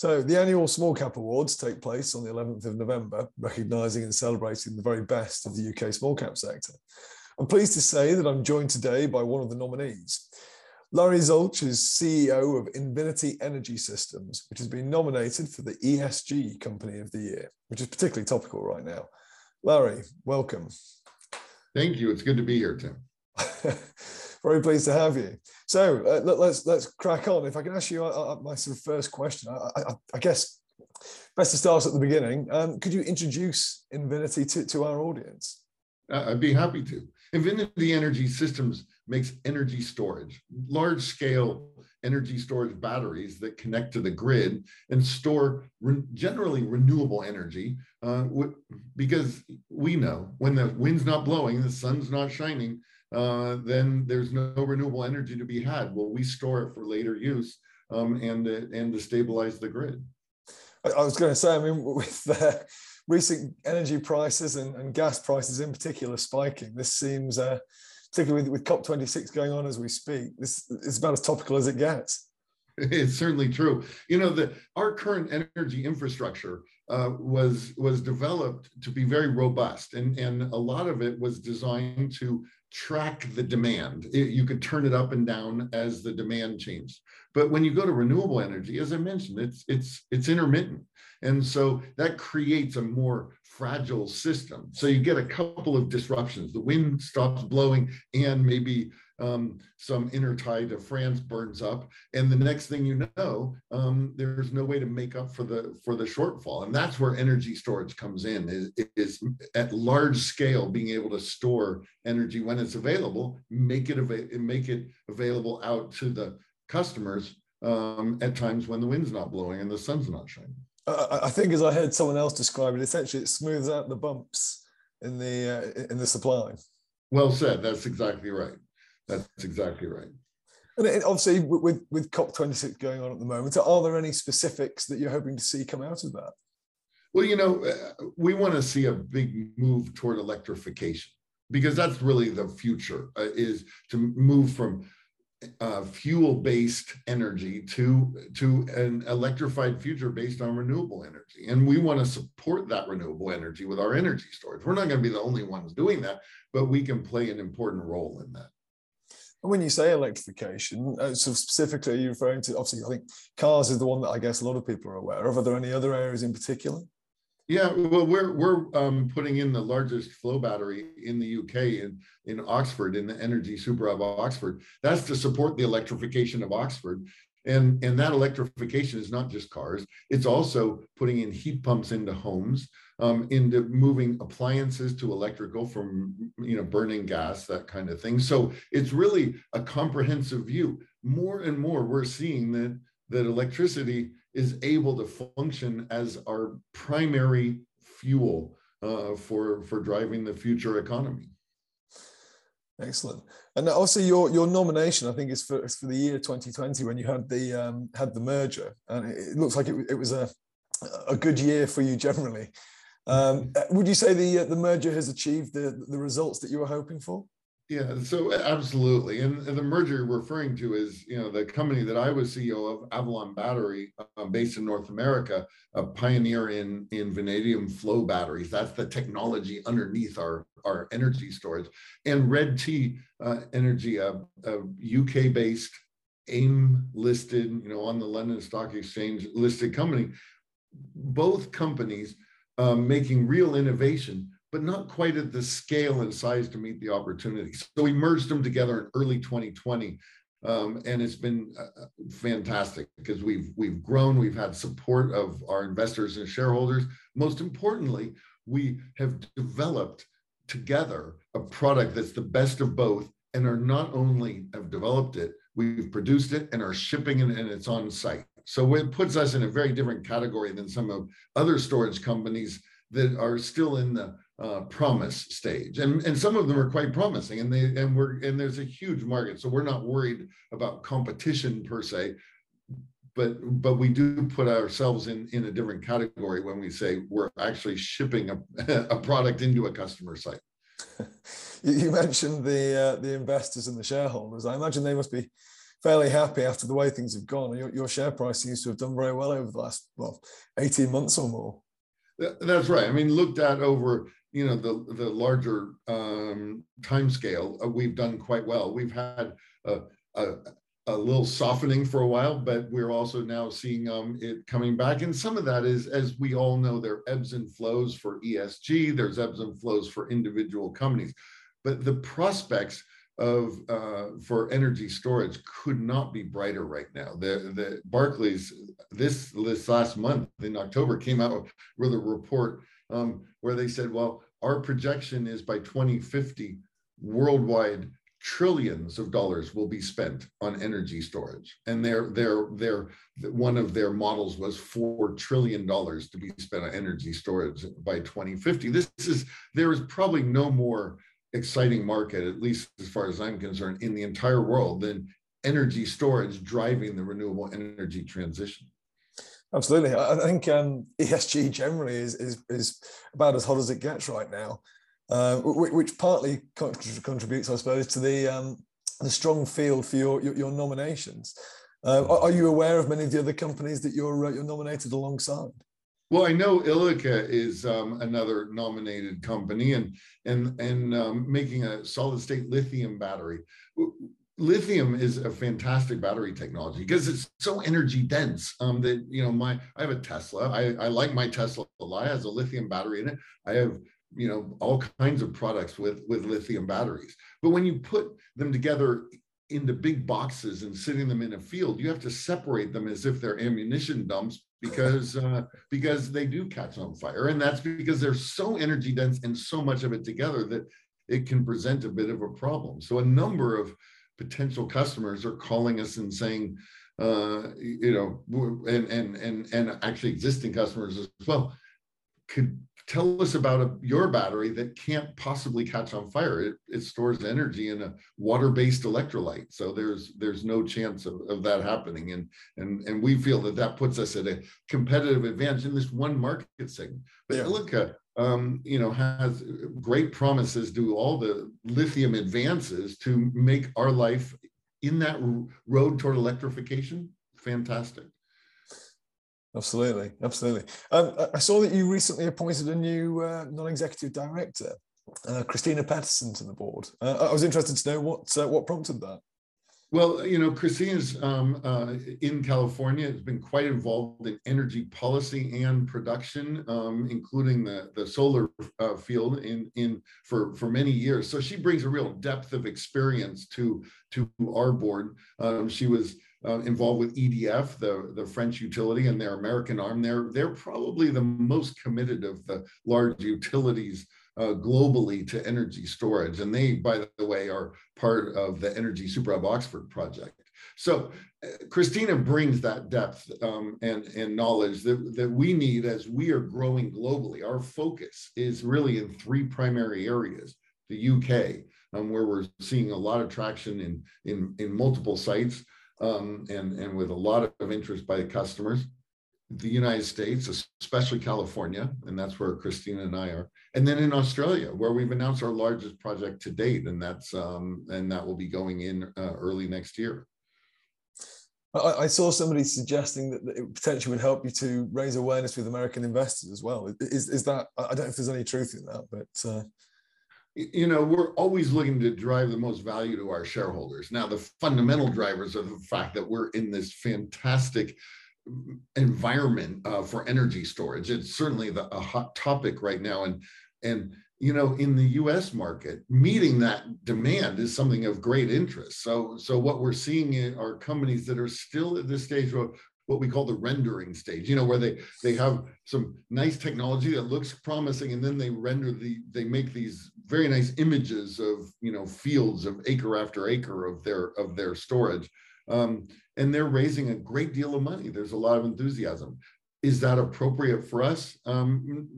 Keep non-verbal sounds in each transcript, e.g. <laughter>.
So, the annual Small Cap Awards take place on the 11th of November, recognising and celebrating the very best of the UK small cap sector. I'm pleased to say that I'm joined today by one of the nominees. Larry Zulch is CEO of Invinity Energy Systems, which has been nominated for the ESG Company of the Year, which is particularly topical right now. Larry, welcome. Thank you. It's good to be here, Tim. <laughs> Very pleased to have you. So uh, let, us let's, let's crack on. If I can ask you uh, uh, my sort of first question, I, I, I, guess best to start at the beginning. Um, could you introduce Invinity to, to our audience? I'd be happy to. Invinity Energy Systems makes energy storage, large scale energy storage batteries that connect to the grid and store re- generally renewable energy. Uh, because we know when the wind's not blowing, the sun's not shining, uh, then there's no renewable energy to be had. Well, we store it for later use um, and, uh, and to stabilize the grid. I was going to say, I mean, with uh, recent energy prices and, and, gas prices in particular spiking, this seems, uh, particularly with, with COP26 going on as we speak, this is about as topical as it gets. <laughs> It's certainly true. You know, that our current energy infrastructure uh, was was developed to be very robust, and and a lot of it was designed to track the demand. It, you could turn it up and down as the demand changed. But when you go to renewable energy, as I mentioned, it's it's it's intermittent. And so that creates a more fragile system. So you get a couple of disruptions. The wind stops blowing and maybe um, some intertie to France burns up, and the next thing you know, um, there's no way to make up for the for the shortfall, and that's where energy storage comes in. Is is at large scale being able to store energy when it's available, make it av- make it available out to the customers um, at times when the wind's not blowing and the sun's not shining. I think, as I heard someone else describe it, essentially it smooths out the bumps in the uh, in the supply. Well said. That's exactly right. That's exactly right. And obviously, with with COP26 going on at the moment, are there any specifics that you're hoping to see come out of that? Well, you know, uh, we want to see a big move toward electrification because that's really the future uh, is to move from uh, fuel-based energy to to an electrified future based on renewable energy and we want to support that renewable energy with our energy storage we're not going to be the only ones doing that but we can play an important role in that when you say electrification, uh, so specifically, are you referring to obviously? I think cars is the one that I guess a lot of people are aware of. Are there any other areas in particular? Yeah, well, we're we're um, putting in the largest flow battery in the UK in in Oxford in the Energy Super Hub Oxford. That's to support the electrification of Oxford, and and that electrification is not just cars. It's also putting in heat pumps into homes um, into moving appliances to electrical from you know burning gas that kind of thing so it's really a comprehensive view more and more we're seeing that that electricity is able to function as our primary fuel uh, for for driving the future economy Excellent. And also your your nomination, I think, is for is for the year 2020 when you had the um, had the merger, and it, looks like it, it was a a good year for you generally. Um, uh, would you say the uh, the merger has achieved the the results that you were hoping for? Yeah, so absolutely, and, the merger you're referring to is you know the company that I was CEO of, Avalon Battery, uh, based in North America, a pioneer in in vanadium flow batteries. That's the technology underneath our our energy storage, and redT uh, Energy, a, a UK based AIM listed, you know, on the London Stock Exchange listed company. Both companies um, making real innovation, but not quite at the scale and size to meet the opportunity. So we merged them together in early 2020. Um, and it's been uh, uh, fantastic because we've we've grown, we've had support of our investors and shareholders. Most importantly, we have developed together a product that's the best of both, and are not only have developed it, we've produced it and are shipping it, and it's on site. So it puts us in a very different category than some of other storage companies that are still in the uh, promise stage, and and some of them are quite promising, and they and we're and there's a huge market, so we're not worried about competition per se, but but we do put ourselves in in a different category when we say we're actually shipping a, <laughs> a product into a customer site. <laughs> you mentioned the uh, the investors and the shareholders. I imagine they must be fairly happy after the way things have gone. Your, your share price seems to have done very well over the last well 18 months or more. That's right. I mean, looked at over you know the the larger um, time scale, uh, we've done quite well. We've had a, a, a, little softening for a while, but we're also now seeing um, it coming back. And some of that is, as we all know, there are ebbs and flows for ESG. There's ebbs and flows for individual companies, but the prospects of uh, for energy storage could not be brighter right now. The the Barclays this this last month in October came out with a report um, where they said, well, our projection is by 2050 worldwide trillions of dollars will be spent on energy storage and their their their one of their models was 4 trillion dollars to be spent on energy storage by 2050 this is there is probably no more exciting market, at least as far as I'm concerned, in the entire world than energy storage driving the renewable energy transition. Absolutely, I think um, ESG generally is, is is about as hot as it gets right now, uh, which, which, partly contributes, I suppose, to the um, the strong field for your your, your nominations. Uh, are you aware of many of the other companies that you're uh, you're nominated alongside? Well, I know Ilika is um, another nominated company and and and um, making a solid state lithium battery. Lithium is a fantastic battery technology because it's so energy dense um, that you know my I have a Tesla. I, I like my Tesla a lot. It has a lithium battery in it. I have you know all kinds of products with with lithium batteries. But when you put them together into big boxes and sitting them in a field, you have to separate them as if they're ammunition dumps because uh, because they do catch on fire, and that's because they're so energy dense and so much of it together that it can present a bit of a problem. So a number of potential customers are calling us and saying, uh, you know, and and and and actually existing customers as well, could tell us about a, your battery that can't possibly catch on fire. It, it stores energy in a water-based electrolyte, so there's there's no chance of, of that happening. And and and we feel that that puts us at a competitive advantage in this one market segment. But yeah. Um, you know, has great promises to all the lithium advances to make our life in that road toward electrification fantastic. Absolutely, absolutely. Um, I saw that you recently appointed a new uh, non-executive director, uh, Christina Patterson, to the board. Uh, I was interested to know what uh, what prompted that. Well, you know, Christina's um, uh, in California has been quite involved in energy policy and production, um, including the the solar uh, field in in for for many years. So she brings a real depth of experience to to our board. Um, she was uh, involved with EDF, the, the French utility, and their American arm. They're, they're probably the most committed of the large utilities uh, globally to energy storage. And they, by the way, are part of the Energy Super Hub Oxford project. So uh, Christina brings that depth um, and, and knowledge that, that we need as we are growing globally. Our focus is really in three primary areas. The UK, um, where we're seeing a lot of traction in, in, in multiple sites um, and, and with a lot of interest by the customers. The United States, especially California, and that's where Christina and I are. And then in Australia, where we've announced our largest project to date, and that's um, and that will be going in uh, early next year. I, saw somebody suggesting that, it potentially would help you to raise awareness with American investors as well. Is, is that, I don't know if there's any truth in that, but. Uh you know, we're always looking to drive the most value to our shareholders. Now, the fundamental drivers are the fact that we're in this fantastic environment uh, for energy storage. It's certainly the, a hot topic right now, and and you know, in the U.S. market, meeting that demand is something of great interest. So, so what we're seeing are companies that are still at this stage of what we call the rendering stage you know where they they have some nice technology that looks promising and then they render the they make these very nice images of you know fields of acre after acre of their of their storage um, and they're raising a great deal of money there's a lot of enthusiasm is that appropriate for us um,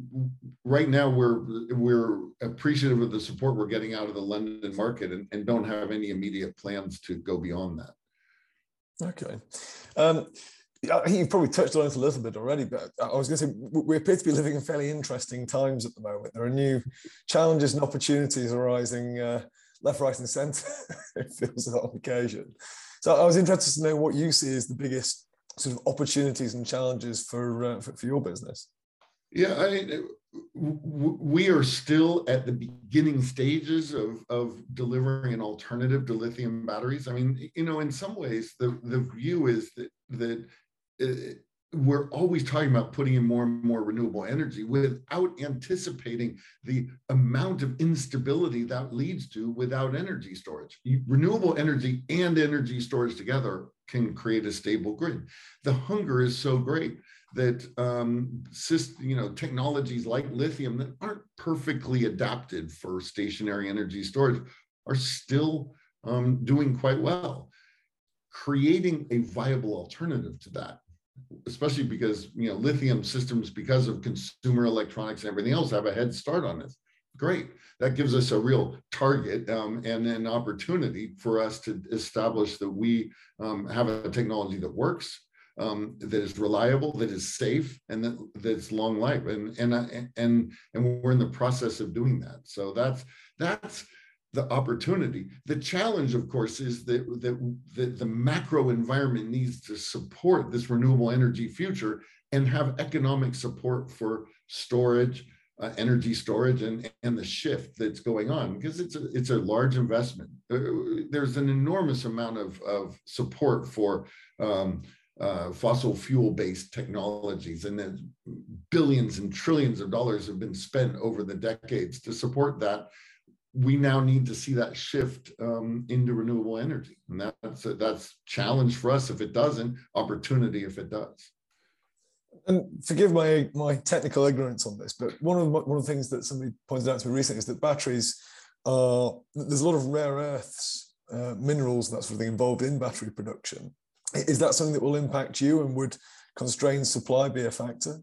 right now we're we're appreciative of the support we're getting out of the london market and, and don't have any immediate plans to go beyond that okay um, I think you've probably touched on it a little bit already, but I was going to say we appear to be living in fairly interesting times at the moment. There are new challenges and opportunities arising uh, left, right, and centre. <laughs> it feels on occasion. So I was interested to know what you see as the biggest sort of opportunities and challenges for, uh, for, for your business. Yeah, I mean, we are still at the beginning stages of, of delivering an alternative to lithium batteries. I mean, you know, in some ways, the, the view is that, that uh, we're always talking about putting in more and more renewable energy without anticipating the amount of instability that leads to without energy storage. Renewable energy and energy storage together can create a stable grid. The hunger is so great that um, you know technologies like lithium that aren't perfectly adapted for stationary energy storage are still um, doing quite well. Creating a viable alternative to that especially because you know lithium systems because of consumer electronics and everything else have a head start on this. Great. That gives us a real target um, and an opportunity for us to establish that we um, have a technology that works um, that is reliable that is safe and that that's long life. And and and and we're in the process of doing that. So that's that's the opportunity. The challenge, of course, is that, that, that the macro environment needs to support this renewable energy future and have economic support for storage, uh, energy storage, and, and the shift that's going on because it's a, it's a large investment. Uh, there's an enormous amount of, of support for um, uh, fossil fuel based technologies, and then billions and trillions of dollars have been spent over the decades to support that we now need to see that shift um, into renewable energy, and that's a, that's challenge for us if it doesn't, opportunity if it does. And forgive my my technical ignorance on this, but one of the, one of the things that somebody pointed out to me recently is that batteries are there's a lot of rare earths, uh, minerals, and that sort of thing involved in battery production. Is that something that will impact you, and would constrained supply be a factor?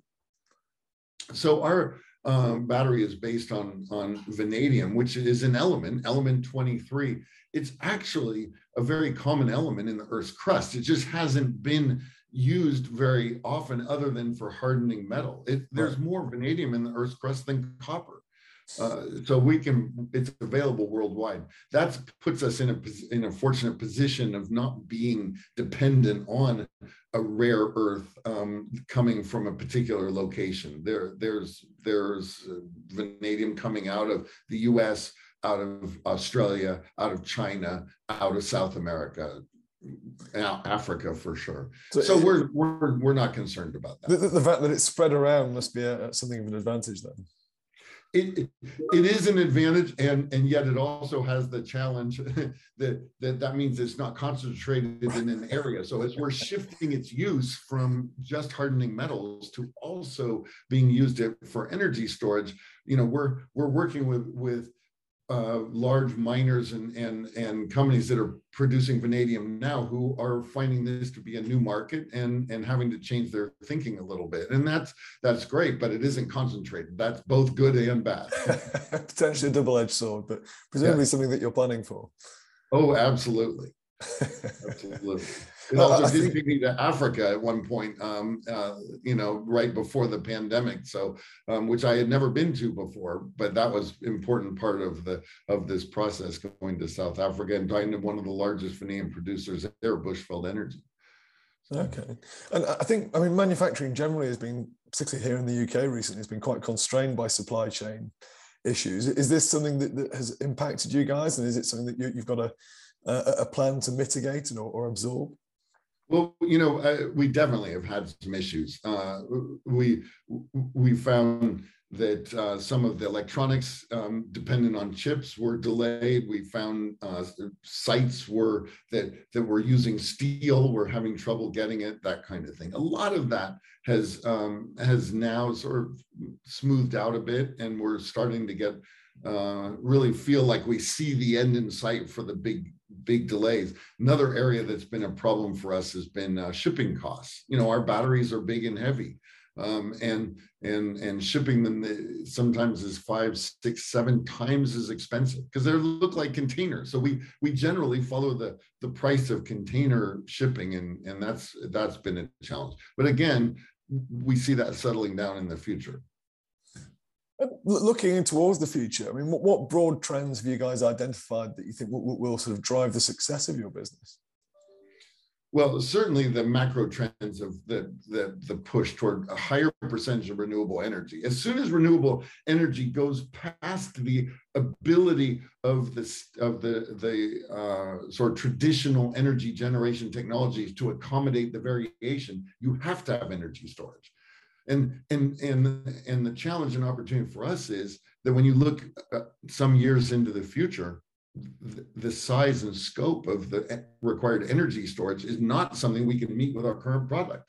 So our um, battery is based on, on vanadium, which is an element, element 23. It's actually a very common element in the Earth's crust. It just hasn't been used very often other than for hardening metal. It, there's more vanadium in the Earth's crust than copper. Uh, so we can, it's available worldwide. That puts us in a in a fortunate position of not being dependent on a rare earth um, coming from a particular location. There, there's there's vanadium coming out of the U.S., out of Australia, out of China, out of South America, Africa for sure. So, so we're we're we're not concerned about that. The, the, fact that it's spread around must be a, something of an advantage then it, it is an advantage and and yet it also has the challenge <laughs> that, that that means it's not concentrated in an area. So as we're shifting its use from just hardening metals to also being used for energy storage you know we're we're working with with uh, large miners and, and, and companies that are producing vanadium now who are finding this to be a new market and, and having to change their thinking a little bit. And that's, that's great, but it isn't concentrated. That's both good and bad. <laughs> Potentially a double-edged sword, but presumably yeah. something that you're planning for. Oh, absolutely. <laughs> absolutely. Did take me to Africa at one point, um, uh, you know, right before the pandemic. So, um, which I had never been to before, but that was important part of the of this process going to South Africa and talking to one of the largest vanadium producers there, Bushveld Energy. Okay, and I think I mean manufacturing generally has been, particularly here in the UK recently, has been quite constrained by supply chain issues. Is this something that, that has impacted you guys, and is it something that you, have got a a, plan to mitigate or, or absorb? Well, you know, we definitely have had some issues. Uh, we we found that uh, some of the electronics um, dependent on chips were delayed. We found uh, sites were that that were using steel were having trouble getting it, that kind of thing. A lot of that has um, has now sort of smoothed out a bit, and we're starting to get uh, really feel like we see the end in sight for the big big delays. Another area that's been a problem for us has been uh, shipping costs. You know, our batteries are big and heavy, um, and and and shipping them uh, sometimes is five, six, seven times as expensive because they look like containers. So we we generally follow the the price of container shipping, and and that's that's been a challenge. But again, we see that settling down in the future. Looking towards the future, I mean, what, what, broad trends have you guys identified that you think will, will, sort of drive the success of your business? Well, certainly the macro trends of the, the, the push toward a higher percentage of renewable energy. As soon as renewable energy goes past the ability of the, of the, the uh, sort of traditional energy generation technologies to accommodate the variation, you have to have energy storage. And, and, and, and the challenge and opportunity for us is that when you look uh, some years into the future, the size and scope of the required energy storage is not something we can meet with our current product.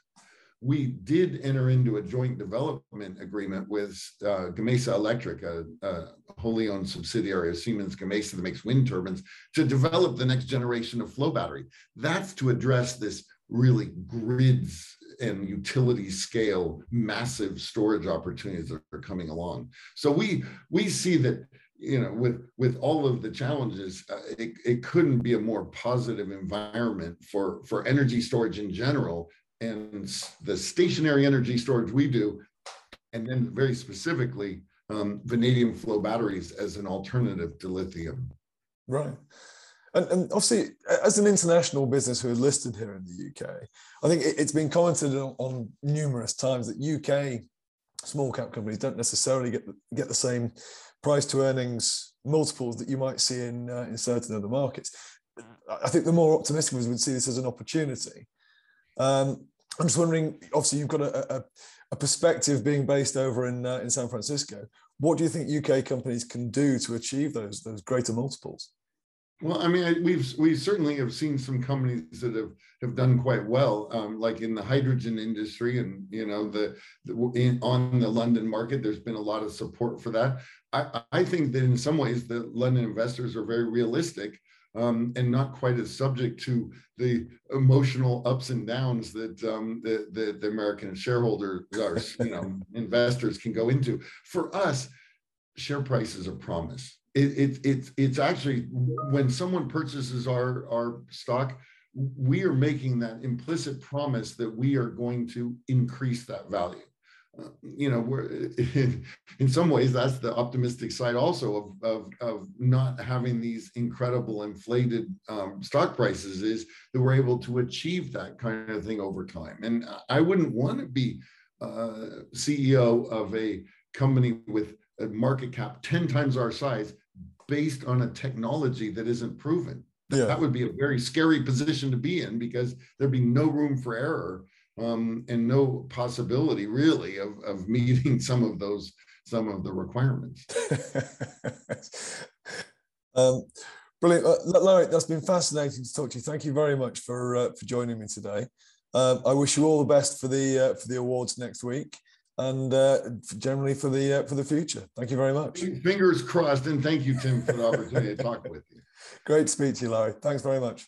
We did enter into a joint development agreement with uh, Gamesa Electric, a, a, wholly owned subsidiary of Siemens Gamesa that makes wind turbines, to develop the next generation of flow battery. That's to address this really grids and utility scale massive storage opportunities that are coming along. So we we see that you know with with all of the challenges uh, it, it couldn't be a more positive environment for for energy storage in general and the stationary energy storage we do and then very specifically um, vanadium flow batteries as an alternative to lithium right and, and, obviously, as an international business who is listed here in the UK, I think it, has been commented on, on, numerous times that UK small cap companies don't necessarily get the, get the same price to earnings multiples that you might see in uh, in certain other markets. I think the more optimistic ones would see this as an opportunity. Um, I'm just wondering. Obviously, you've got a, a, a perspective being based over in uh, in San Francisco. What do you think UK companies can do to achieve those those greater multiples? Well, I mean, we've we certainly have seen some companies that have have done quite well, um, like in the hydrogen industry, and you know, the, the in, on the London market, there's been a lot of support for that. I, I think that in some ways, the London investors are very realistic um, and not quite as subject to the emotional ups and downs that um, the, the, the American shareholders you know <laughs> investors can go into. For us, share prices are promise. It, it, it's it's actually when someone purchases our our stock we are making that implicit promise that we are going to increase that value. Uh, you know we're in, <laughs> in, some ways that's the optimistic side also of, of, of not having these incredible inflated um, stock prices is that we're able to achieve that kind of thing over time. And i wouldn't want to be uh, ceo of a company with a market cap 10 times our size based on a technology that isn't proven. Yeah. That would be a very scary position to be in because there'd be no room for error um, and no possibility really of, of <laughs> meeting some of those some of the requirements. <laughs> um, brilliant, uh, Larry. That's been fascinating to talk to you. Thank you very much for uh, for joining me today. Um, I wish you all the best for the uh, for the awards next week and uh, generally for the uh, for the future. Thank you very much. Fingers crossed, and thank you, Tim, for the opportunity to talk with you. <laughs> Great to speak to you, Larry. Thanks very much.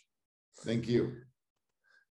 Thank you.